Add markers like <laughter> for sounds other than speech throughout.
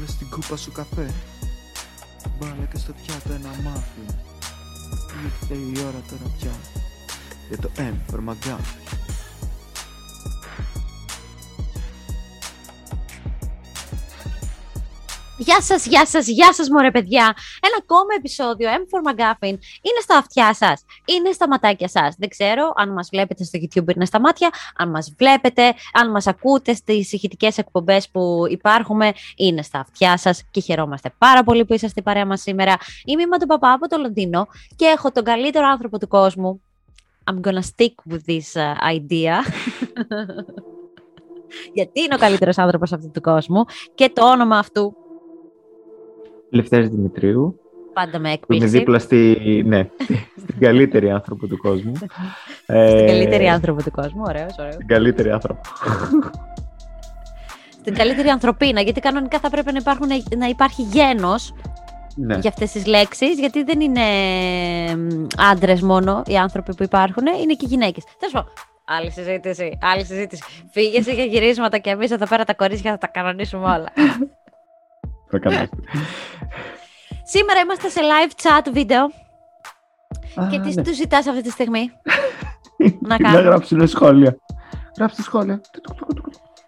Βάλε στην κούπα σου καφέ. Βάλε και στο πιάτο ένα μάφι. Ήρθε η ώρα τώρα πια. Για το M for McGuffin. Γεια σας, γεια σας, γεια σας, μωρέ παιδιά. Ένα ακόμα επεισόδιο M for McGuffin είναι στα αυτιά σας, είναι στα ματάκια σας. Δεν ξέρω αν μας βλέπετε στο YouTube είναι στα μάτια, αν μας βλέπετε, αν μας ακούτε στις ηχητικές εκπομπές που υπάρχουμε, είναι στα αυτιά σας και χαιρόμαστε πάρα πολύ που είσαστε παρέα μας σήμερα. Είμαι η Μάτου Παπά από το Λονδίνο και έχω τον καλύτερο άνθρωπο του κόσμου. I'm gonna stick with this uh, idea. <laughs> Γιατί είναι ο καλύτερος άνθρωπος αυτού του κόσμου και το όνομα αυτού Λευτέρης Δημητρίου. Πάντα με Που έκπληξη. είναι δίπλα στη, ναι, στην καλύτερη άνθρωπο του κόσμου. <laughs> Στην Ε, καλύτερη άνθρωπο του κόσμου. Ωραίος, ωραίος. Στην καλύτερη άνθρωπο. <laughs> Στην καλύτερη ανθρωπίνα. Γιατί κανονικά θα πρέπει να, υπάρχουν, να υπάρχει γένος ναι. για αυτές τις λέξεις. Γιατί δεν είναι άντρες μόνο οι άνθρωποι που υπάρχουν, είναι και γυναίκες. Τέλος πάντων, Άλλη συζήτηση, άλλη συζήτηση. Φύγε εσύ για γυρίσματα και εμείς εδώ πέρα τα κορίτσια θα τα κανονίσουμε όλα. <laughs> Θα κάνω. Σήμερα είμαστε σε live chat βίντεο. Α, και τι ναι. του ζητάς αυτή τη στιγμή; <laughs> να Να κάνω. γράψουν σχόλια. Γράψτε σχόλια.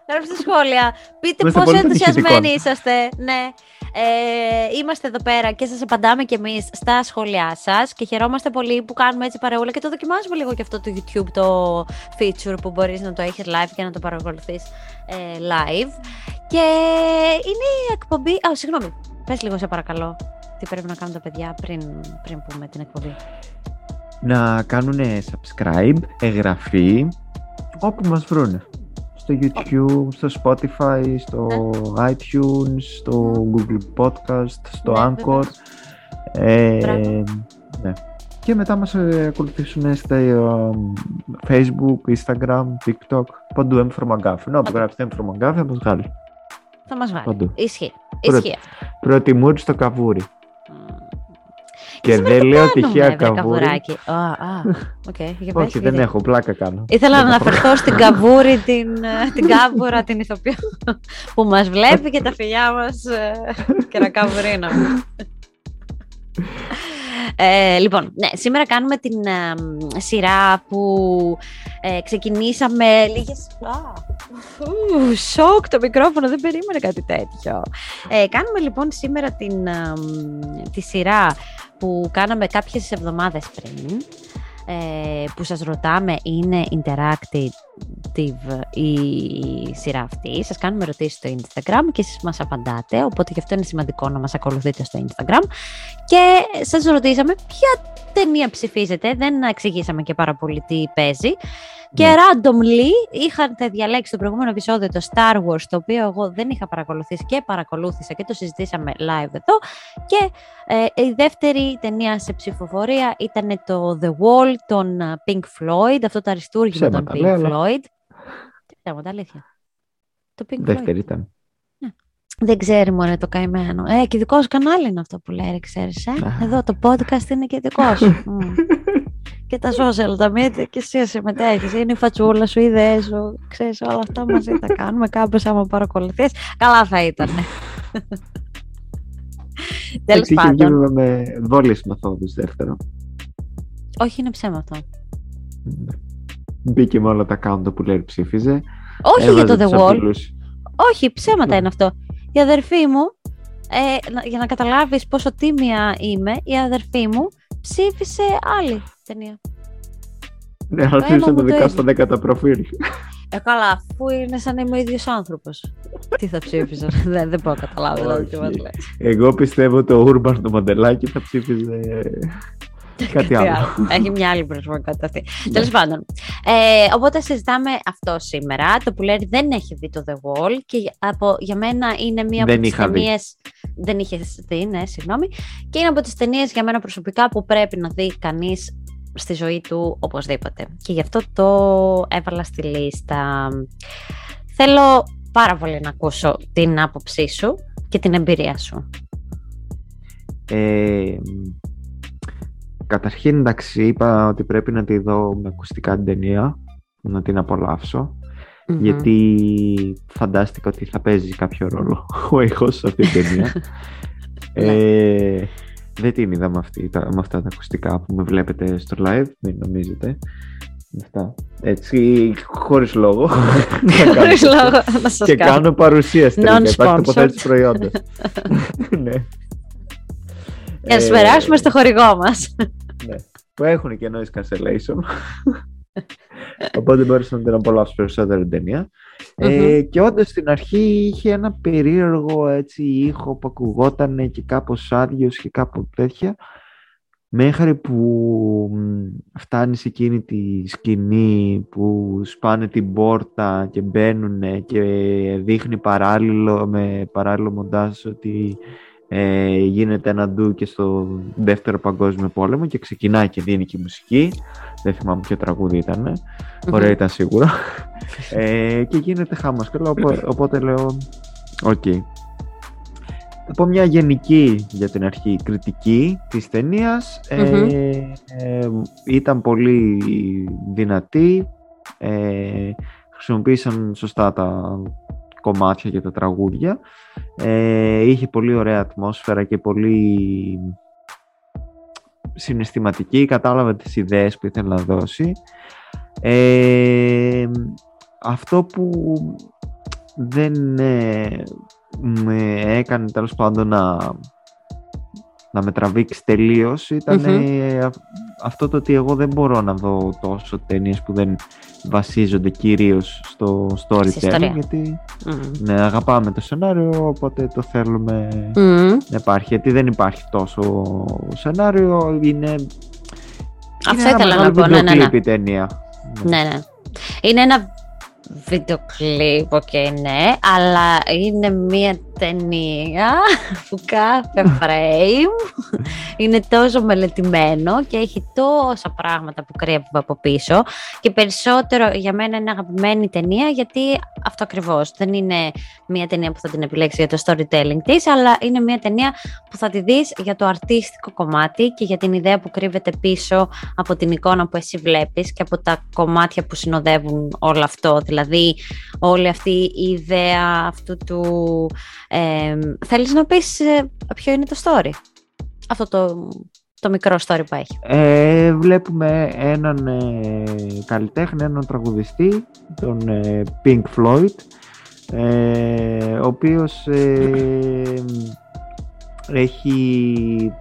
Γράψτε σχόλια. Πείτε Είμαστε πόσο πολύ ενθουσιασμένοι πετυχητικών. είσαστε. Ναι. Ε, είμαστε εδώ πέρα και σας απαντάμε κι εμείς στα σχόλιά σας και χαιρόμαστε πολύ που κάνουμε έτσι παρεούλα και το δοκιμάζουμε λίγο και αυτό το YouTube το feature που μπορείς να το έχεις live και να το παρακολουθείς ε, live και είναι η εκπομπή... Α, συγγνώμη, πες λίγο σε παρακαλώ τι πρέπει να κάνουν τα παιδιά πριν, πριν πούμε την εκπομπή. Να κάνουν subscribe, εγγραφή, όπου μας βρούνε. Στο YouTube, στο Spotify, στο iTunes, στο Google Podcast, στο Ναι, Anchor. βεβαίως. Ε, Μπράβο. ναι. Και μετά μας ε, ακολουθήσουν στα ε, Facebook, Instagram, TikTok, παντού M for McGuffin. Όπου Παντού. γράψετε M for McGuffin θα μας βγάλει. Θα μας βγάλει. Παντού. Ισχύει. Πρώτα. Ισχύει. Προτιμούρι στο καβούρι. Μμμ. Και σήμερα δεν τι λέω κάνουμε, τυχαία βρε, καβούρι. καβουράκι. Α, α, οκ, για πες, Όχι, δεν γιατί. έχω, πλάκα κάνω. Ήθελα Δεν να τα αναφερθώ στην καβούρη, την, <laughs> ε, την κάβουρα, την ηθοποιό που μας βλέπει και τα φιλιά μας ε, και να καβουρίναμε. Ε, λοιπόν, ναι, σήμερα κάνουμε την ε, μ, σειρά που ε, ξεκινήσαμε λίγες... Α, ου, σοκ το μικρόφωνο, δεν περίμενε κάτι τέτοιο. Ε, κάνουμε λοιπόν σήμερα την, ε, μ, τη σειρά που κάναμε κάποιες εβδομάδες πριν ε, που σας ρωτάμε είναι interactive η σειρά αυτή. Σας κάνουμε ερωτήσεις στο Instagram και εσείς μας απαντάτε, οπότε γι' αυτό είναι σημαντικό να μας ακολουθείτε στο Instagram. Και σας ρωτήσαμε ποια ταινία ψηφίζετε, δεν εξηγήσαμε και πάρα πολύ τι παίζει. Και Ναι. randomly είχατε διαλέξει το προηγούμενο επεισόδιο το Star Wars, το οποίο εγώ δεν είχα παρακολουθήσει και παρακολούθησα και το συζητήσαμε live εδώ. Και ε, η δεύτερη ταινία σε ψηφοφορία ήταν το The Wall των ε, Pink Floyd, αυτό το αριστούργημα των Ψέματα, Pink λέει, αλλά- Floyd. Τι ψέματα, αλήθεια. Το Pink Floyd. Δεύτερη ήταν. Δεν ξέρει μόνο το καημένο. Ε, και δικό σου κανάλι είναι αυτό που λέει, ξέρεις, ε; Α. Εδώ το podcast είναι και δικό σου. <laughs> Μμ. Και τα social τα media και εσύ συμμετέχεις. Είναι η φατσούλα σου, οι ιδέες σου. Ξέρεις, όλα αυτά μαζί τα κάνουμε. Κάπως άμα παρακολουθείς, καλά θα ήταν. <laughs> Τέλος Έτσι είχε βγει πάντων. με- με δόλες μεθόδους δεύτερο. Όχι, είναι ψέμα αυτό. Μπήκε με όλα τα account που λέει ψήφιζε. Όχι για το έβαζε The τους Wall. απειλούς. Όχι, ψέματα είναι αυτό. Η αδερφή μου, ε, να- για να καταλάβεις πόσο τίμια είμαι, η αδερφή μου ψήφισε άλλη ταινία. Ναι, αλλά αίμα ψήφισε μου το το δικά ίδιο. στο 10 προφίλ. Ε, καλά, αφού είναι σαν να είμαι ο ίδιος άνθρωπος. Τι θα ψήφιζα, <laughs> δεν, δεν μπορώ να καταλάβω δηλαδή τι Όχι. μας λέει. Εγώ πιστεύω το Urban το μοντελάκι θα ψήφιζε κάτι άλλο. <laughs> Έχει μια άλλη προσωπικότητα αυτή. Τέλος πάντων. Ε, οπότε συζητάμε αυτό σήμερα. Το που λέει δεν έχει δει το The Wall και για- από, για μένα είναι μία Δεν από τις είχα δει. ταινίε. Δεν είχε δει, ναι, συγγνώμη. Και είναι από τις ταινίες για μένα προσωπικά που πρέπει να δει κανείς στη ζωή του οπωσδήποτε. Και γι' αυτό το έβαλα στη λίστα. Θέλω πάρα πολύ να ακούσω την άποψή σου και την εμπειρία σου. Ε, καταρχήν, εντάξει, είπα ότι πρέπει να τη δω με ακουστικά την ταινία, να την απολαύσω. Μμμ. γιατί φαντάστηκα ότι θα παίζει κάποιο ρόλο <laughs> ο ήχος σε αυτή την ταινία. <laughs> ε, δεν την είδα με, αυτή, τα- με αυτά τα ακουστικά που με βλέπετε στο live, μην νομίζετε. Με Αυτά. Έτσι, χωρίς λόγο. <laughs> Να κάνω Χωρίς τέτοιο. λόγο να σας Και κάνω. κάνω παρουσίαση. τελικά. Υπάρχει Non-sponsored. τοποθέτηση προϊόντος. ναι. Για να σου Ε, περάσουμε στο χορηγό μας. Ναι. Που έχουν και noise cancellation. Οπότε μπορείς να την απολαύσεις περισσότερο την ταινία. Ε, και όντως στην αρχή είχε ένα περίεργο έτσι ήχο που ακουγόταν και κάπως άδειος και κάπου τέτοια. Μέχρι που μ, φτάνει σε εκείνη τη σκηνή που σπάνε την πόρτα και μπαίνουν και δείχνει παράλληλο με παράλληλο μοντάζ ότι ε, γίνεται ένα ντου και στο δεύτερο παγκόσμιο πόλεμο και ξεκινάει και δίνει και η μουσική. Δεν θυμάμαι ποιο τραγούδι ήταν. Ωραία ήταν σίγουρα. <laughs> ε, και γίνεται χάμος. Και λέω, οπό- οπότε λέω, οκ. Θα πω μια γενική για την αρχή κριτική της ταινίας. Ε, Μμμ. ε, ήταν πολύ δυνατή. Ε, χρησιμοποίησαν σωστά τα κομμάτια και τα τραγούδια. Ε, είχε πολύ ωραία ατμόσφαιρα και πολύ συναισθηματική. Κατάλαβα τις ιδέες που ήθελε να δώσει. Ε, αυτό που δεν ε, με έκανε τέλος πάντων να, να με τραβήξει τελείως ήταν Μμμ. ε, α- αυτό το ότι εγώ δεν μπορώ να δω τόσο ταινίες που δεν βασίζονται κυρίως στο storytelling ιστορία. γιατί Μμμ. ναι, αγαπάμε το σενάριο οπότε το θέλουμε Μμμ. να υπάρχει γιατί δεν υπάρχει τόσο σενάριο είναι Αυτό είναι ένα ήθελα να μεγάλο πω, ναι, ναι, ναι. βιντεοκλίπ η ταινία. Ναι, ναι. Είναι ένα βίντεο κλιπ, οκ, ναι, αλλά είναι μία ταινία που κάθε frame είναι τόσο μελετημένο και έχει τόσα πράγματα που κρύβει από πίσω και περισσότερο για μένα είναι αγαπημένη ταινία γιατί αυτό ακριβώς δεν είναι μία ταινία που θα την επιλέξεις για το storytelling της αλλά είναι μία ταινία που θα τη δεις για το αρτίστικο κομμάτι και για την ιδέα που κρύβεται πίσω από την εικόνα που εσύ βλέπεις και από τα κομμάτια που συνοδεύουν όλο αυτό. Δηλαδή όλη αυτή η ιδέα αυτού του... Ε, θέλεις να πεις ε, ποιο είναι το story; Αυτό το, το μικρό story που έχει. Ε, βλέπουμε έναν ε, καλλιτέχνη, έναν τραγουδιστή, τον ε, Pink Floyd, ε, ο οποίος ε, έχει,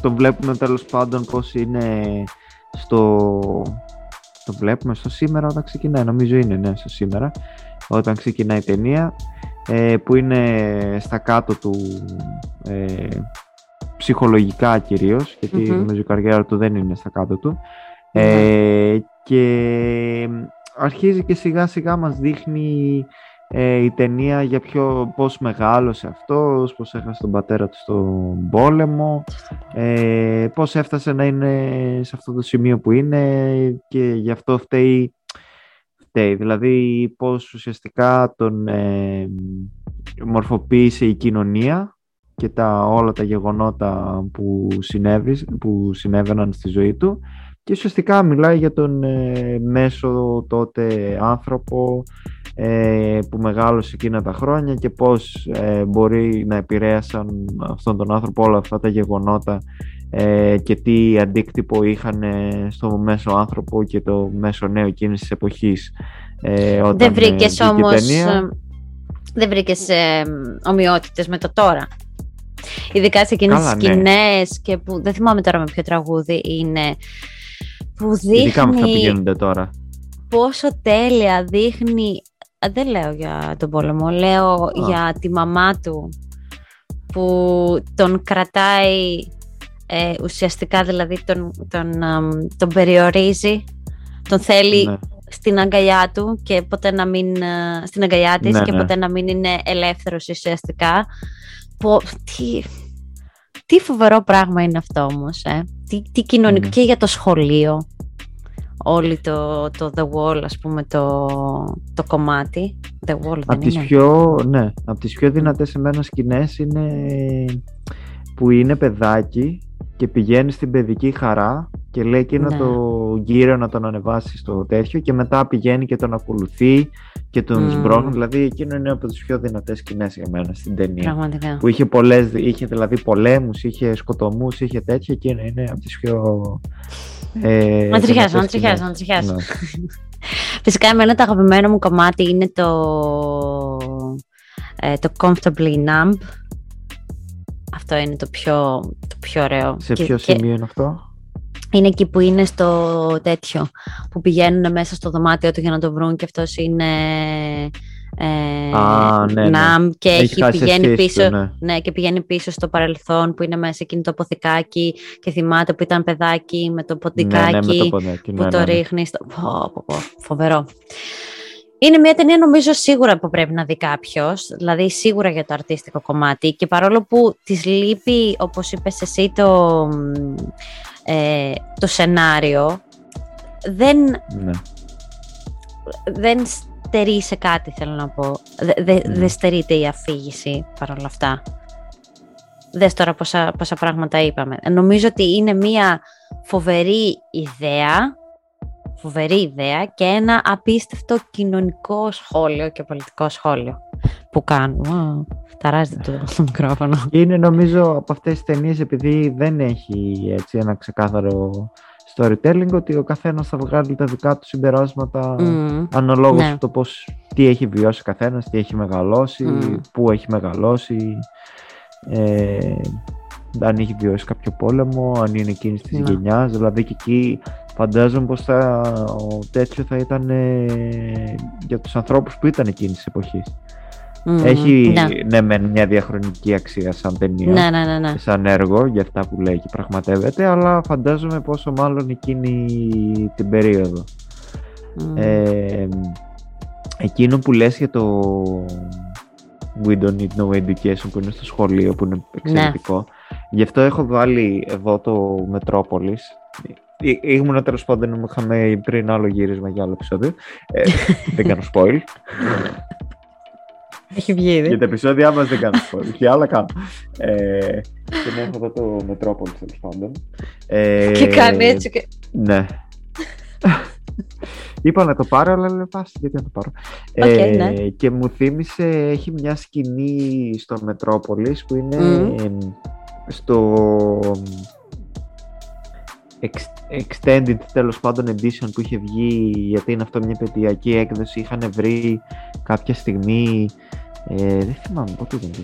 τον βλέπουμε τέλος πάντων πως είναι στο, το βλέπουμε στο σήμερα όταν ξεκινάει, νομίζω είναι ναι, στο σήμερα, όταν ξεκινάει η ταινία, ε, που είναι στα κάτω του ε, ψυχολογικά κυρίως, γιατί Μμμ. νομίζω η καριέρα του δεν είναι στα κάτω του. Ναι. Ε, και αρχίζει και σιγά σιγά μας δείχνει ε, η ταινία για ποιο, πώς μεγάλωσε αυτός, πώς έχασε τον πατέρα του στον πόλεμο, ε, πώς έφτασε να είναι σε αυτό το σημείο που είναι και γι' αυτό φταίει, φταίει. δηλαδή πώς ουσιαστικά τον ε, μορφοποίησε η κοινωνία και τα, όλα τα γεγονότα που, συνέβη, που συνέβαιναν στη ζωή του και ουσιαστικά μιλάει για τον ε, μέσο τότε άνθρωπο ε, που μεγάλωσε εκείνα τα χρόνια και πώς ε, μπορεί να επηρέασαν αυτόν τον άνθρωπο όλα αυτά τα γεγονότα ε, και τι αντίκτυπο είχαν ε, στο μέσο άνθρωπο και το μέσο νέο εκείνης της εποχής. Ε, όταν, δεν ε, βρήκες βγήκε η όμως... ταινία. ε, δεν βρήκες ε, ομοιότητες με το τώρα. Ειδικά σε εκείνες τις Καλά, ναι. σκηνές και που δεν θυμάμαι τώρα με ποιο τραγούδι είναι που Ειδικά με αυτά που δείχνει γίνονται τώρα. πόσο τέλεια δείχνει Α, δεν λέω για τον πόλεμο, λέω για τη μαμά του που τον κρατάει ε, ουσιαστικά δηλαδή τον, τον, αμ, τον περιορίζει τον θέλει Ναι. στην αγκαλιά του και ποτέ να μην ε, στην αγκαλιά της Ναι, και ναι. ποτέ να μην είναι ελεύθερος ουσιαστικά Πω, τι, τι φοβερό πράγμα είναι αυτό όμως ε. τι, τι κοινωνικό Ναι. και για το σχολείο όλη το, το The Wall ας πούμε το, το κομμάτι The Wall δεν Από τις, είναι πιο, ναι, από τις πιο δυνατές εμένα σκηνές είναι που είναι παιδάκι και πηγαίνει στην παιδική χαρά και λέει και να Ναι. το γύρω να τον ανεβάσει στο τέτοιο και μετά πηγαίνει και τον ακολουθεί και τον Μμμ. σμπρώχνει. Δηλαδή εκείνο είναι από τις πιο δυνατές σκηνές για μένα στην ταινία. Πραγματικά. Που είχε πολλές, είχε δηλαδή πολέμους, είχε σκοτωμούς, είχε τέτοια και είναι, είναι από τις πιο... Ε, Να τριχιάσω, να δυνατές τριχιάσω, σκηνές. να τριχιάσω. Ναι. <laughs> Φυσικά εμένα το αγαπημένο μου κομμάτι είναι το, ε, το Comfortably Numb. Αυτό είναι το πιο, το πιο ωραίο. Σε Και- ποιο και σημείο είναι αυτό; είναι εκεί που είναι στο τέτοιο, που πηγαίνουν μέσα στο δωμάτιο του για να το βρουν και αυτός είναι ε, Α, ναι, ναι. numb και έχει, χάσει πηγαίνει σχέση πίσω του, ναι. ναι, και πηγαίνει πίσω στο παρελθόν που είναι μέσα εκείνο το αποθηκάκι και θυμάται που ήταν παιδάκι με το ποντικάκι Ναι, ναι, με το ποδάκι. που ναι, το ναι, ναι. ρίχνει στο. Πω, πω, πω, φοβερό. Είναι μια ταινία νομίζω σίγουρα που πρέπει να δει κάποιος, δηλαδή σίγουρα για το αρτίστικο κομμάτι και παρόλο που της λείπει, όπως είπες εσύ, το, μ, ε, το σενάριο, δεν, Ναι. δεν στερεί σε κάτι θέλω να πω. Δε- δε- Ναι. Δεν στερείται η αφήγηση παρόλα αυτά. Δες τώρα πόσα, πόσα πράγματα είπαμε. Νομίζω ότι είναι μια φοβερή ιδέα, φοβερή ιδέα και ένα απίστευτο κοινωνικό σχόλιο και πολιτικό σχόλιο που κάνουν. Wow, ταράζεται το, το <laughs> μικρόφωνο. Είναι νομίζω από αυτές τις ταινίες επειδή δεν έχει έτσι ένα ξεκάθαρο storytelling ότι ο καθένας θα βγάλει τα δικά του συμπεράσματα Μμμ. αναλόγως ναι. το πώς, τι έχει βιώσει ο καθένας, τι έχει μεγαλώσει, Μμ. πού έχει μεγαλώσει, ε, αν έχει βιώσει κάποιο πόλεμο, αν είναι εκείνη της Ναι. γενιάς, δηλαδή και εκεί φαντάζομαι πως θα, ο τέτοιο θα ήταν ε, για τους ανθρώπους που ήταν εκείνης της εποχής. Μμμ. Έχει Ναι. ναι, μεν μια διαχρονική αξία σαν ταινία, Ναι, ναι, ναι, ναι. σαν έργο για αυτά που λέει και πραγματεύεται, αλλά φαντάζομαι πόσο μάλλον εκείνη την περίοδο. Μμ. Ε, εκείνο που λες για το We don't need no education που είναι στο σχολείο που είναι εξαιρετικό. Γι' αυτό έχω βάλει εδώ το Metropolis. Ή- Ήμουν τέλος πάντων, είχαμε πριν άλλο γύρισμα για άλλο επεισόδιο. Ε, <laughs> δεν κάνω spoil. Έχει βγει ήδη. Για τα επεισόδια μας δεν κάνω spoil. Και άλλα κάνω. Ε, και να έχω εδώ το Metropolis τέλος πάντων. Ε, Και κάνει έτσι και... Ναι. Είπα να το πάρω, αλλά λέω πας, γιατί να το πάρω. Οκ, ναι. Και μου θύμισε, έχει μια σκηνή στο Μετρόπολης που είναι Μμμ. εμ, στο ex- extended τέλος πάντων edition που είχε βγει γιατί είναι αυτό μια επετειακή έκδοση είχαν βρει κάποια στιγμή ε, δεν θυμάμαι πότε ήταν το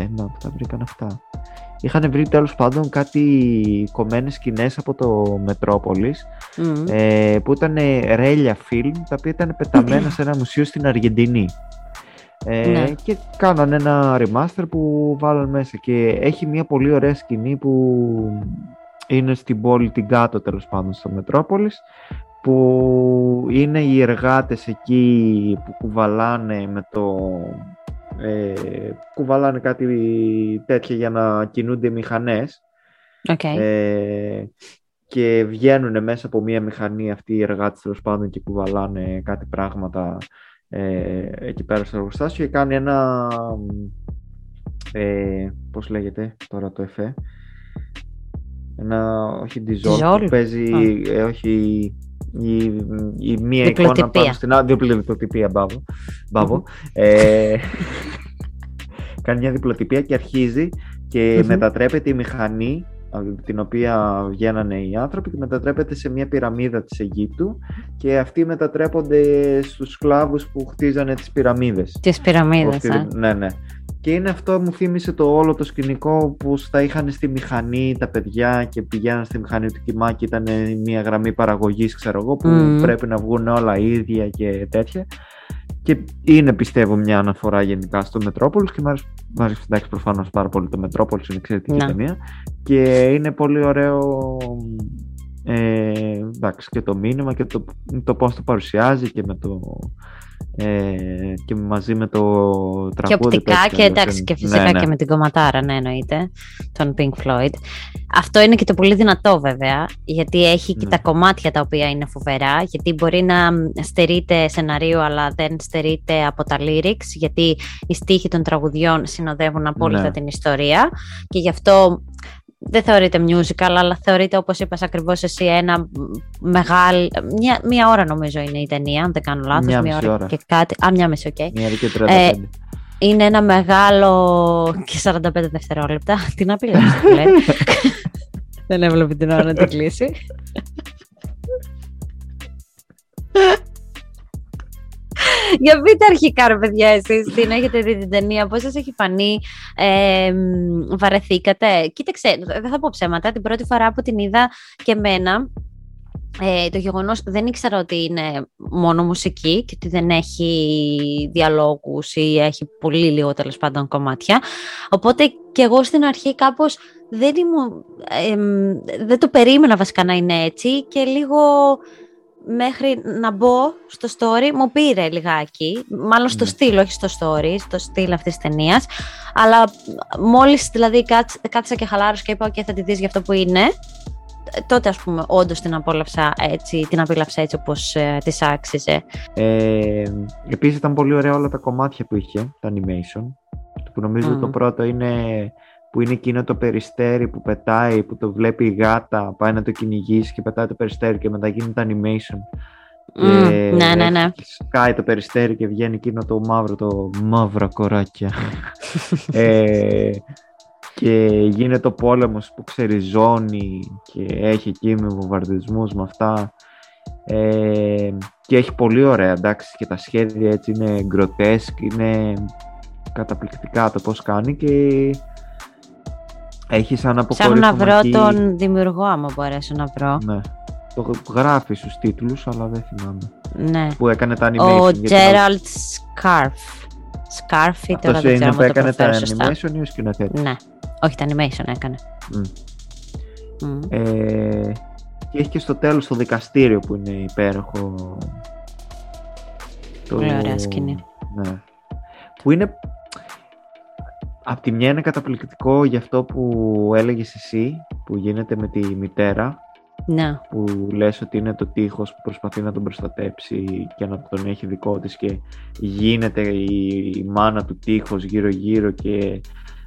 2001 που τα βρήκαν αυτά είχαν βρει τέλος πάντων κάτι κομμένες σκηνές από το Μετρόπολης Μμμ. ε, που ήταν ρέλια φιλμ τα οποία ήταν πεταμένα σε ένα μουσείο στην Αργεντινή. Ε, Ναι. Και κάνανε ένα remaster που βάλαν μέσα και έχει μια πολύ ωραία σκηνή που είναι στην πόλη την κάτω τέλος πάντων στο Μετρόπολης που είναι οι εργάτες εκεί που κουβαλάνε με το ε, κουβαλάνε κάτι τέτοια για να κινούνται οι μηχανές Οκ. ε, και βγαίνουν μέσα από μία μηχανή αυτοί οι εργάτες τέλος πάντων και κουβαλάνε κάτι πράγματα ε, εκεί πέρα στο εργοστάσιο και κάνει ένα ε, πώς λέγεται τώρα το εφέ; Ένα όχι dissolve Dissolve? που παίζει ε, όχι η, η μία εικόνα Διπλοτυπία. πάνω στην άλλη διπλοτυπία μπράβο, μπράβο. ε, <laughs> κάνει μια διπλοτυπία και αρχίζει και Μμμ. μετατρέπεται η μηχανή από την οποία βγαίνανε οι άνθρωποι και μετατρέπεται σε μια πυραμίδα της Αιγύπτου και αυτοί μετατρέπονται στους σκλάβους που χτίζανε τις πυραμίδες. Τις πυραμίδες, Αυτή- ε. Ναι, ναι. Και είναι αυτό μου θύμισε το όλο το σκηνικό που τα είχαν στη μηχανή τα παιδιά και πηγαίναν στη μηχανή του κοιμά και ήταν μια γραμμή παραγωγής ξέρω εγώ που Μμμ. πρέπει να βγουν όλα ίδια και τέτοια. Και είναι πιστεύω μια αναφορά γενικά στο Μετρόπολης και μου αρέσει, μ' αρέσει εντάξει, προφανώς πάρα πολύ το Μετρόπολης, είναι εξαιρετική Ναι. ταινία και είναι πολύ ωραίο ε, εντάξει, και το μήνυμα και το, το πώς το παρουσιάζει και με το ε, και μαζί με το Και τραγούδι οπτικά που και έτσι εντάξει και ναι, φυσικά ναι. και με την κομματάρα, ναι εννοείται, τον Pink Floyd. Αυτό είναι και το πολύ δυνατό βέβαια, γιατί έχει και Ναι. τα κομμάτια τα οποία είναι φοβερά, γιατί μπορεί να στερείται σεναρίου αλλά δεν στερείται από τα lyrics, γιατί οι στίχοι των τραγουδιών συνοδεύουν απόλυτα Ναι. την ιστορία και γι' αυτό δεν θεωρείται musical, αλλά θεωρείται όπως είπες ακριβώς εσύ ένα μεγάλο, μια, μια ώρα νομίζω είναι η ταινία, αν δεν κάνω λάθος, Μια μια μισή ώρα, ώρα. και κάτι, α, μια μισή, οκ. Μία και 35. Ε, Είναι ένα μεγάλο και 45 δευτερόλεπτα. <laughs> Τι να πει, λέει. <laughs> Δεν έβλεπε την ώρα να την κλείσει. <laughs> Για πείτε αρχικά ρε παιδιά εσείς, την έχετε δει την ταινία, πώς σας έχει φανεί, ε, μ, βαρεθήκατε; Κοίταξε, δεν θα πω ψέματα, την πρώτη φορά που την είδα και εμένα, ε, το γεγονός δεν ήξερα ότι είναι μόνο μουσική και ότι δεν έχει διαλόγους ή έχει πολύ λίγο τέλος πάντων κομμάτια. Οπότε και εγώ στην αρχή κάπως δεν, ήμουν, εμ, δεν το περίμενα βασικά να είναι έτσι και λίγο μέχρι να μπω στο story μου πήρε λιγάκι, μάλλον στο Ναι. στυλ, όχι στο story, στο στυλ αυτής της ταινίας, αλλά μόλις δηλαδή κάτς- κάθισα και χαλάρωσα και είπα και θα τη δεις για αυτό που είναι, τότε ας πούμε όντως την απόλαυσα έτσι, την απίλαυσα έτσι όπως ε, της άξιζε. Ε, επίσης ήταν πολύ ωραία όλα τα κομμάτια που είχε, τα animation. Που νομίζω Μμμ. το πρώτο είναι που είναι εκείνο το περιστέρι που πετάει, που το βλέπει η γάτα, πάει να το κυνηγήσει και πετάει το περιστέρι και μετά γίνεται animation. Μμ, Και ναι, ναι, ναι. Σκάει το περιστέρι και βγαίνει εκείνο το μαύρο, το μαύρα κοράκια. <laughs> ε, και γίνεται ο πόλεμος που ξεριζώνει και έχει εκεί με βομβαρδισμούς με αυτά. Ε, και έχει πολύ ωραία, εντάξει, και τα σχέδια έτσι είναι γκροτέσκ, είναι καταπληκτικά το πώς κάνει και έχεις σαν Ψάχνω να βρω αποκορύφωμα εκεί- τον δημιουργό άμα μπορέσω να βρω. Ναι. Το γράφεις στους τίτλους, αλλά δεν θυμάμαι. Ναι. Που έκανε τα animation. Ο γιατί Gerald Scarf. Scarf ή τώρα Αυτός δεν είναι ξέρω που αν το έκανε τα προφέρω σωστά. animation ή ο σκηνοθέτης; Ναι. Όχι, τα animation έκανε. Μμ. Μμ. Ε, και έχει και στο τέλος το δικαστήριο που είναι υπέροχο. Το... Πολύ ωραία σκηνή. Ναι. Που είναι... Απ' τη μια είναι καταπληκτικό για αυτό που έλεγες εσύ, που γίνεται με τη μητέρα, Ναι. που λες ότι είναι το τείχος που προσπαθεί να τον προστατέψει και να τον έχει δικό της και γίνεται η, η μάνα του τείχος γύρω γύρω και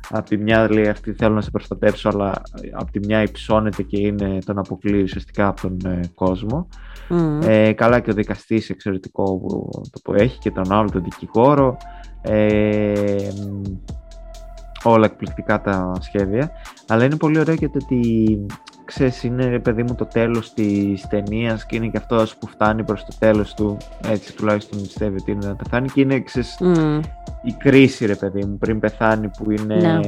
από τη μια λέει αυτή θέλω να σε προστατέψω αλλά από τη μια υψώνεται και είναι τον αποκλείει ουσιαστικά από τον ε, κόσμο. Μμ. Ε, καλά και ο δικαστής εξαιρετικό που, το που έχει και τον άλλο τον δικηγόρο. Ε, μ, όλα εκπληκτικά τα σχέδια. Αλλά είναι πολύ ωραίο και το ότι ξέρεις, είναι ρε παιδί μου το τέλος της ταινίας και είναι και αυτός που φτάνει προς το τέλος του, έτσι τουλάχιστον πιστεύει ότι είναι να πεθάνει και είναι ξέρεις, Μμ. η κρίση ρε παιδί μου πριν πεθάνει που είναι Ναι.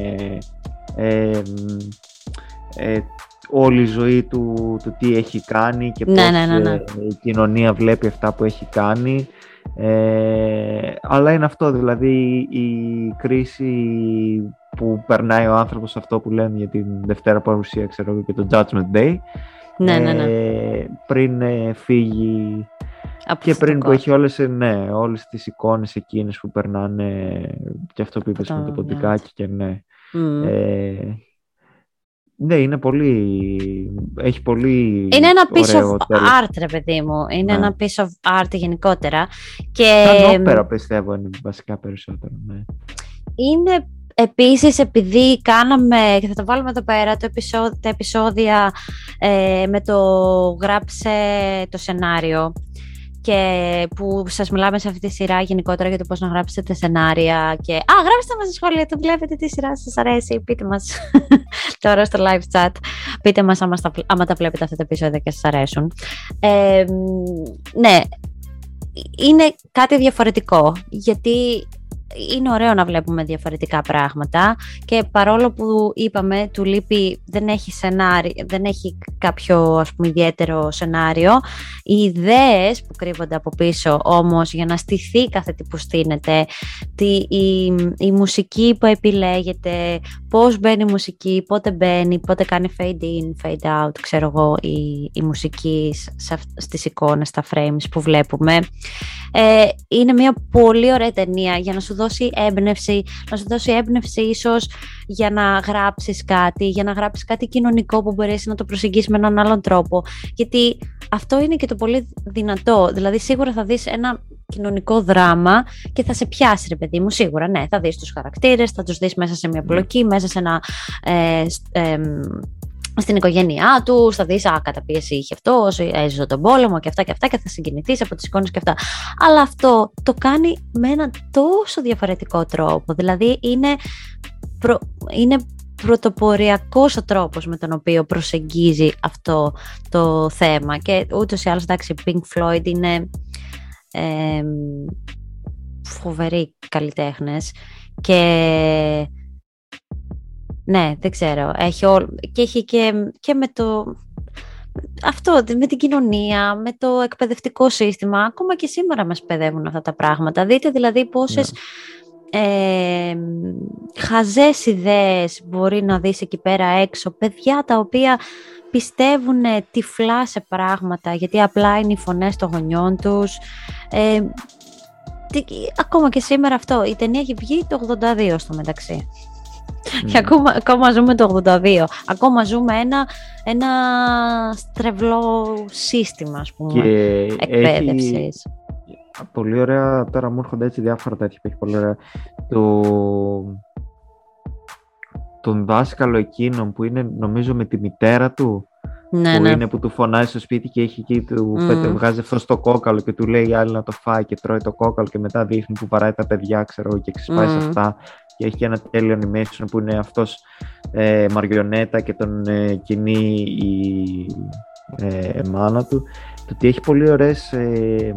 ε, μ, ε, όλη η ζωή του, του τι έχει κάνει και Ναι, πώς ναι, ναι, ναι. ε, η κοινωνία βλέπει αυτά που έχει κάνει ε, αλλά είναι αυτό δηλαδή η κρίση που περνάει ο άνθρωπος αυτό που λένε για την Δευτέρα Παρουσία ξέρω εγώ και το Judgment Day Ναι, ναι, ναι. ε, πριν ε, φύγει Από και αυτό πριν το που έχει κόσμο. όλες, ε, ναι, όλες τις εικόνες εκείνες που περνάνε και αυτό που είπες το με το μυαλό ποντικάκι και ναι. Μμ. Ε, ναι, είναι πολύ, έχει πολύ Είναι ένα piece ωραίο of τέλος. art, ρε παιδί μου. Είναι Ναι. ένα piece of art γενικότερα. Και Σαν όπερα πιστεύω είναι βασικά περισσότερο. Ναι. είναι επίσης επειδή κάναμε, και θα το βάλουμε εδώ πέρα, το επεισόδιο, τα επεισόδια ε, με το γράψε το σενάριο και που σας μιλάμε σε αυτή τη σειρά γενικότερα για το πώς να γράψετε σενάρια και «Α, γράψτε μας στα σχόλια, το βλέπετε τι σειρά σας αρέσει, πείτε μας <laughs> τώρα στο live chat, πείτε μας άμα, στα, άμα τα βλέπετε αυτά τα επεισόδια και σας αρέσουν». Ε, ναι, είναι κάτι διαφορετικό, γιατί είναι ωραίο να βλέπουμε διαφορετικά πράγματα και παρόλο που είπαμε του λείπει δεν έχει σενάριο, δεν έχει κάποιο ας πούμε ιδιαίτερο σενάριο οι ιδέες που κρύβονται από πίσω όμως για να στηθεί κάθε τι που στείνεται τη, η, η μουσική που επιλέγεται πώς μπαίνει η μουσική, πότε μπαίνει, πότε κάνει fade in, fade out ξέρω εγώ η, η μουσική σε, αυ- στις εικόνες, στα frames που βλέπουμε. Ε, είναι μια πολύ ωραία ταινία για να σου δώσει έμπνευση, να σου δώσει έμπνευση ίσως για να γράψεις κάτι, για να γράψεις κάτι κοινωνικό που μπορείς να το προσεγγίσεις με έναν άλλον τρόπο. Γιατί αυτό είναι και το πολύ δυνατό. Δηλαδή σίγουρα θα δεις ένα κοινωνικό δράμα και θα σε πιάσει ρε παιδί μου, σίγουρα ναι, θα δεις τους χαρακτήρες, θα τους δεις μέσα σε μια πλοκή, μέσα σε ένα ε, σ- εμ, στην οικογένειά του, θα δεις, α, κατά πίεση είχε αυτό, έζησε τον πόλεμο και αυτά και αυτά και θα συγκινηθείς από τις εικόνες και αυτά. Αλλά αυτό το κάνει με έναν τόσο διαφορετικό τρόπο, δηλαδή είναι, προ, είναι πρωτοποριακός ο τρόπος με τον οποίο προσεγγίζει αυτό το θέμα. Και ούτως ή άλλως, εντάξει, Pink Floyd είναι ε, φοβεροί καλλιτέχνες. Και ναι, δεν ξέρω. Έχει ό, και έχει και, και με το... Αυτό, με την κοινωνία, με το εκπαιδευτικό σύστημα, ακόμα και σήμερα μας παιδεύουν αυτά τα πράγματα. Δείτε δηλαδή πόσες ναι. ε, χαζές ιδέες μπορεί να δεις εκεί πέρα έξω, παιδιά τα οποία πιστεύουν τυφλά σε πράγματα, γιατί απλά είναι οι φωνές των γονιών τους. Ε, ακόμα και σήμερα αυτό, η ταινία έχει βγει το 82 στο μεταξύ. Και ακόμα, ακόμα ζούμε το 82. Ακόμα ζούμε ένα, ένα στρεβλό σύστημα, ας πούμε, και εκπαίδευσης. Πολύ ωραία, τώρα μου έρχονται έτσι διάφορα τέτοια που έχει πολύ ωραία. Το... Τον δάσκαλο εκείνον που είναι νομίζω με τη μητέρα του ναι, που ναι. είναι που του φωνάει στο σπίτι και έχει εκεί, του mm. βγάζει αυτό στο κόκαλο και του λέει η άλλη να το φάει και τρώει το κόκαλο και μετά δείχνει που παράει τα παιδιά, ξέρω, και ξεσπάει σε αυτά. Και έχει και ένα τέλειο animation που είναι αυτός ε, μαριονέτα και τον ε, κινεί η ε, μάνα του. Το ότι έχει πολύ ωραίες ε,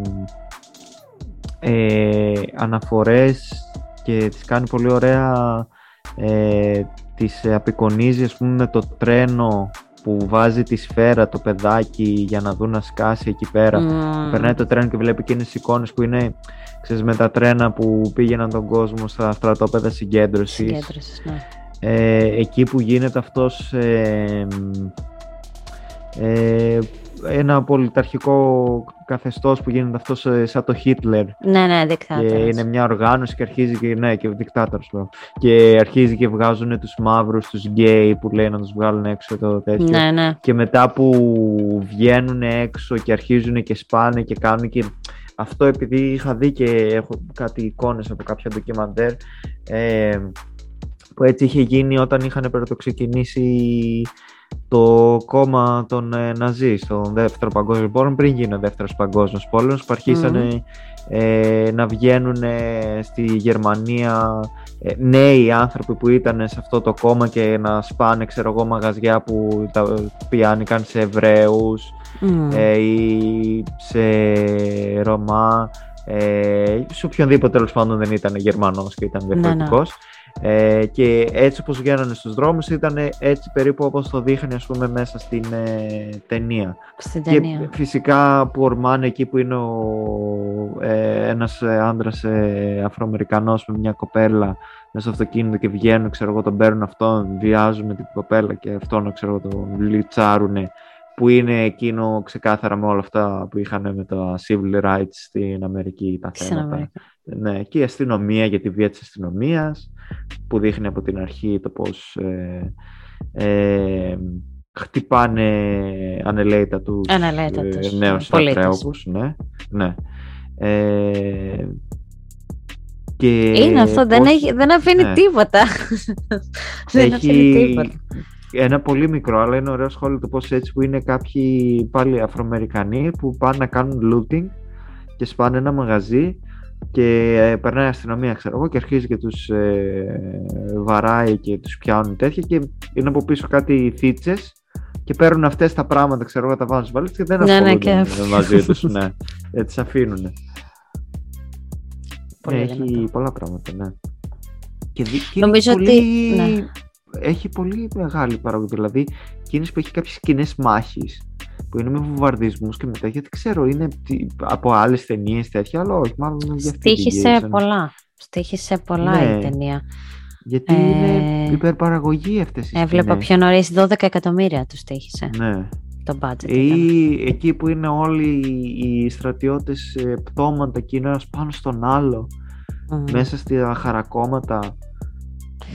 ε, αναφορές και τις κάνει πολύ ωραία ε, τις απεικονίζει ας πούμε με το τρένο που βάζει τη σφαίρα το παιδάκι για να δουν να σκάσει εκεί πέρα. Mm. Περνάει το τρένο και βλέπει εκείνες εικόνες που είναι ξέρεις, με τα τρένα που πήγαιναν τον κόσμο στα στρατόπεδα συγκέντρωσης. Συγκέντρωσης, ναι. Ε, εκεί που γίνεται αυτός ε, ε, ένα πολιταρχικό καθεστώς που γίνεται αυτός ε, σαν το Χίτλερ. Ναι, ναι, δικτάτορας. Και είναι μια οργάνωση και αρχίζει και, ναι, και δικτάτορας Και αρχίζει και βγάζουν τους μαύρους, τους γκέι που λέει να τους βγάλουν έξω το τέτοιο. Ναι, ναι. Και μετά που βγαίνουν έξω και αρχίζουν και σπάνε και κάνουν και... Αυτό επειδή είχα δει και έχω κάτι εικόνες από κάποια ντοκιμαντέρ ε, που έτσι είχε γίνει όταν είχαν πρωτοξεκινήσει το κόμμα των ε, Ναζί στον δεύτερο παγκόσμιο πόλεμο πριν γίνει ο δεύτερος παγκόσμιος πόλεμος που αρχίσανε ε, να βγαίνουν στη Γερμανία ε, νέοι άνθρωποι που ήταν σε αυτό το κόμμα και να σπάνε ξέρω εγώ μαγαζιά που τα πιάνηκαν σε Εβραίους ε, ή σε Ρωμά ε, σε οποιονδήποτε τέλος πάντων δεν ήταν Γερμανός και ήταν διαφορετικός. Ναι, ναι. Ε, και έτσι όπως βγαίνανε στους δρόμους ήταν έτσι περίπου όπως το δείχνει ας πούμε μέσα στην ε, ταινία. Στην και φυσικά που ορμάνε εκεί που είναι ο, ε, ένας άντρας ε, Αφροαμερικανός με μια κοπέλα μέσα στο αυτοκίνητο και βγαίνουν, ξέρω εγώ, τον παίρνουν αυτόν, βιάζουν την κοπέλα και αυτόν, ξέρω εγώ, τον λιτσάρουνε που είναι εκείνο ξεκάθαρα με όλα αυτά που είχαν με τα civil rights στην Αμερική τα θέματα. Ναι, και η αστυνομία για τη βία της αστυνομίας που δείχνει από την αρχή το πώς ε, ε, χτυπάνε ανελέητα τους ε, νέους στρατρέωπους. Ναι, ναι. Ε, και είναι αυτό, δεν, έχει, δεν αφήνει ναι. τίποτα. <laughs> δεν αφήνει τίποτα ένα πολύ μικρό, αλλά είναι ωραίο σχόλιο το πώς έτσι που είναι κάποιοι πάλι Αφροαμερικανοί που πάνε να κάνουν looting και σπάνε ένα μαγαζί και ε, περνάει η αστυνομία ξέρω εγώ και αρχίζει και τους ε, βαράει και τους πιάνουν τέτοια και είναι από πίσω κάτι θίτσες και παίρνουν αυτές τα πράγματα ξέρω εγώ τα βάζουν στις βαλίτσες και δεν ναι, ναι, και... μαζί τους ναι, έτσι αφήνουν έχει πολλά πράγματα ναι. Και, και Νομίζω πολύ... ότι ναι. έχει πολύ μεγάλη παραγωγή. Δηλαδή, εκείνε που έχει κάποιες κοινές μάχες που είναι με βομβαρδισμούς και μετά, γιατί ξέρω, είναι από άλλες ταινίες τέτοια, αλλά όχι, μάλλον είναι για αυτή Στήχησε πολλά. Στήχησε πολλά ναι, η ταινία. Γιατί ε, είναι υπερπαραγωγή αυτές οι Έβλεπα πιο νωρίς 12 εκατομμύρια τους στήχησε. Ναι. Το budget Ή εκεί που είναι όλοι οι στρατιώτες ε, πτώματα και είναι ένας πάνω στον άλλο, μέσα στα χαρακόμματα.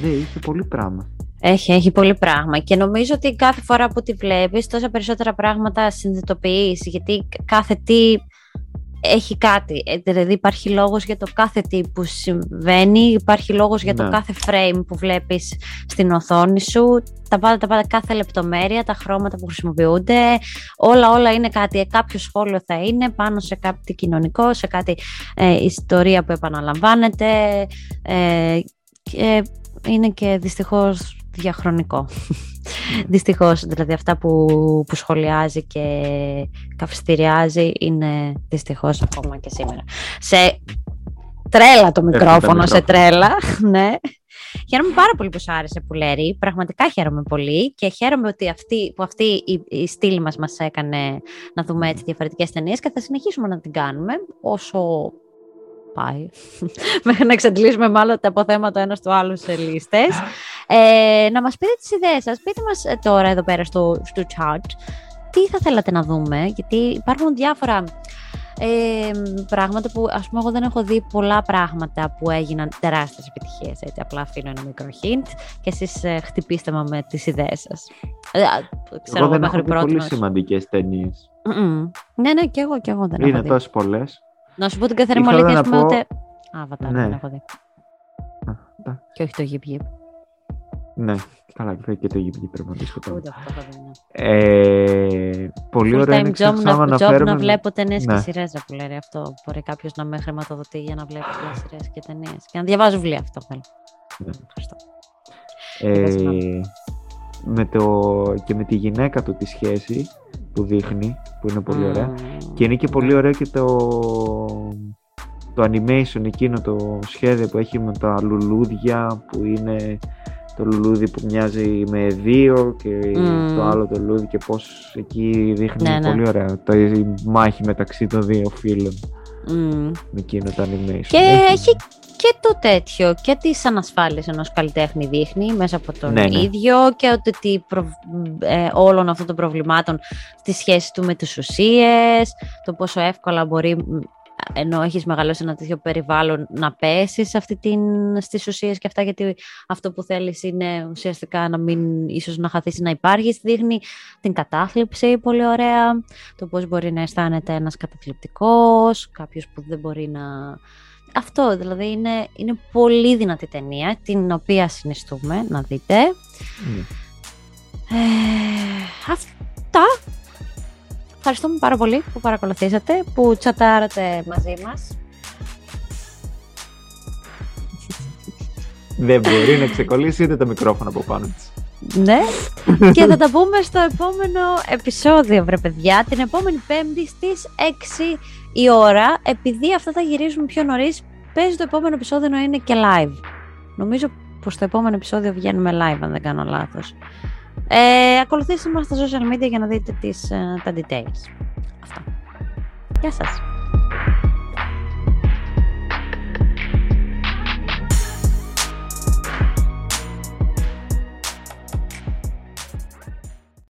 Ναι, είχε πολύ πράγμα. Έχει, έχει πολύ πράγμα και νομίζω ότι κάθε φορά που τη βλέπεις τόσα περισσότερα πράγματα συνειδητοποιείς γιατί κάθε τι έχει κάτι. Ε, δηλαδή υπάρχει λόγος για το κάθε τι που συμβαίνει, υπάρχει λόγος για το Ναι. κάθε frame που βλέπεις στην οθόνη σου, τα πάντα, τα πάντα, κάθε λεπτομέρεια, τα χρώματα που χρησιμοποιούνται, όλα όλα είναι κάτι. Ε, Κάποιο σχόλιο θα είναι πάνω σε κάτι κοινωνικό, σε κάτι ε, ιστορία που επαναλαμβάνεται ε, και είναι και δυστυχώς διαχρονικό. δυστυχώς, δηλαδή αυτά που, που σχολιάζει και καυστηριάζει είναι δυστυχώς ακόμα και σήμερα. Σε τρέλα το μικρόφωνο, σε τρέλα, <laughs> ναι. Χαίρομαι πάρα πολύ που σου άρεσε που λέει. Πραγματικά χαίρομαι πολύ και χαίρομαι ότι αυτή, που αυτή η, η στήλη μας μας έκανε να δούμε έτσι διαφορετικές ταινίες και θα συνεχίσουμε να την κάνουμε όσο πάει. <laughs> Μέχρι να εξαντλήσουμε μάλλον τα αποθέματα ένας του άλλου σε λίστες. Ε, να μας πείτε τις ιδέες σας. Πείτε μας ε, τώρα εδώ πέρα στο, στο chat τι θα θέλατε να δούμε, γιατί υπάρχουν διάφορα ε, πράγματα που ας πούμε εγώ δεν έχω δει πολλά πράγματα που έγιναν τεράστιες επιτυχίες έτσι απλά αφήνω ένα μικρό hint και εσείς ε, χτυπήστε με με τις ιδέες σας ε, α, ξέρω Εγώ δεν έχω μέχρι δει πολύ πρότινος. σημαντικές ταινίες. Μμμ. ναι ναι και εγώ και εγώ δεν έχω Είναι δει τόσες πολλές. να σου πω την καθαρή μου Ήθελα αλήθεια να ας πούμε πω- ούτε Avatar Ναι. δεν έχω δει Α, τα- και όχι το Yip Yip Ναι, καλά, και το γυμπνί πρέπει να το σκοτώνω. ούτε αυτό έχω δει ναι. Ε, πολύ Full ωραία time είναι job ξέρεις, να, άμα job αναφέρουμε- να βλέπω ταινίες Ναι. και σειρέ, που λέει αυτό. Μπορεί κάποιος να με χρηματοδοτεί για να βλέπω και σειρές και ταινίες. Και να διαβάζω βιβλία αυτό θέλω. Ναι. Ευχαριστώ. Ε, με το, και με τη γυναίκα του τη σχέση που δείχνει, που είναι πολύ ωραία. Μμμ. Και είναι και πολύ ωραίο και το, το animation εκείνο το σχέδιο που έχει με τα λουλούδια που είναι το λουλούδι που μοιάζει με δύο και Μμμ. το άλλο το λουλούδι και πως εκεί δείχνει Ναι, ναι. πολύ ωραία το, η μάχη μεταξύ των δύο φίλων Μμμ. με εκείνο το animation. Και έχει και το τέτοιο και τις ανασφάλειες ενός καλλιτέχνη δείχνει μέσα από τον Ναι, ναι. ίδιο και ότι τι προ- ε, όλων αυτών των προβλημάτων στη σχέση του με τις ουσίες, το πόσο εύκολα μπορεί μ, ενώ έχεις μεγαλώσει ένα τέτοιο περιβάλλον να πέσεις σε αυτή την, στις ουσίες και αυτά γιατί αυτό που θέλεις είναι ουσιαστικά να μην ίσως να χαθείς ή να υπάρχεις δείχνει την κατάθλιψη πολύ ωραία το πώς μπορεί να αισθάνεται ένας καταθλιπτικός κάποιος που δεν μπορεί να αυτό δηλαδή είναι, είναι πολύ δυνατή ταινία την οποία συνιστούμε να δείτε Ναι. ε, αυτά Ευχαριστούμε πάρα πολύ που παρακολουθήσατε, που τσατάρατε μαζί μας. Δεν μπορεί να ξεκολλήσει ούτε το μικρόφωνο από πάνω της. Ναι. και θα τα πούμε στο επόμενο επεισόδιο, βρε παιδιά. Την επόμενη Πέμπτη στις 6 η ώρα. Επειδή αυτά θα γυρίζουν πιο νωρίς, παίζει το επόμενο επεισόδιο να είναι και live. Νομίζω πως στο επόμενο επεισόδιο βγαίνουμε live, αν δεν κάνω λάθος. Ε, ακολουθήστε μας στα social media για να δείτε τις, ε, τα details. Αυτά. Γεια σας.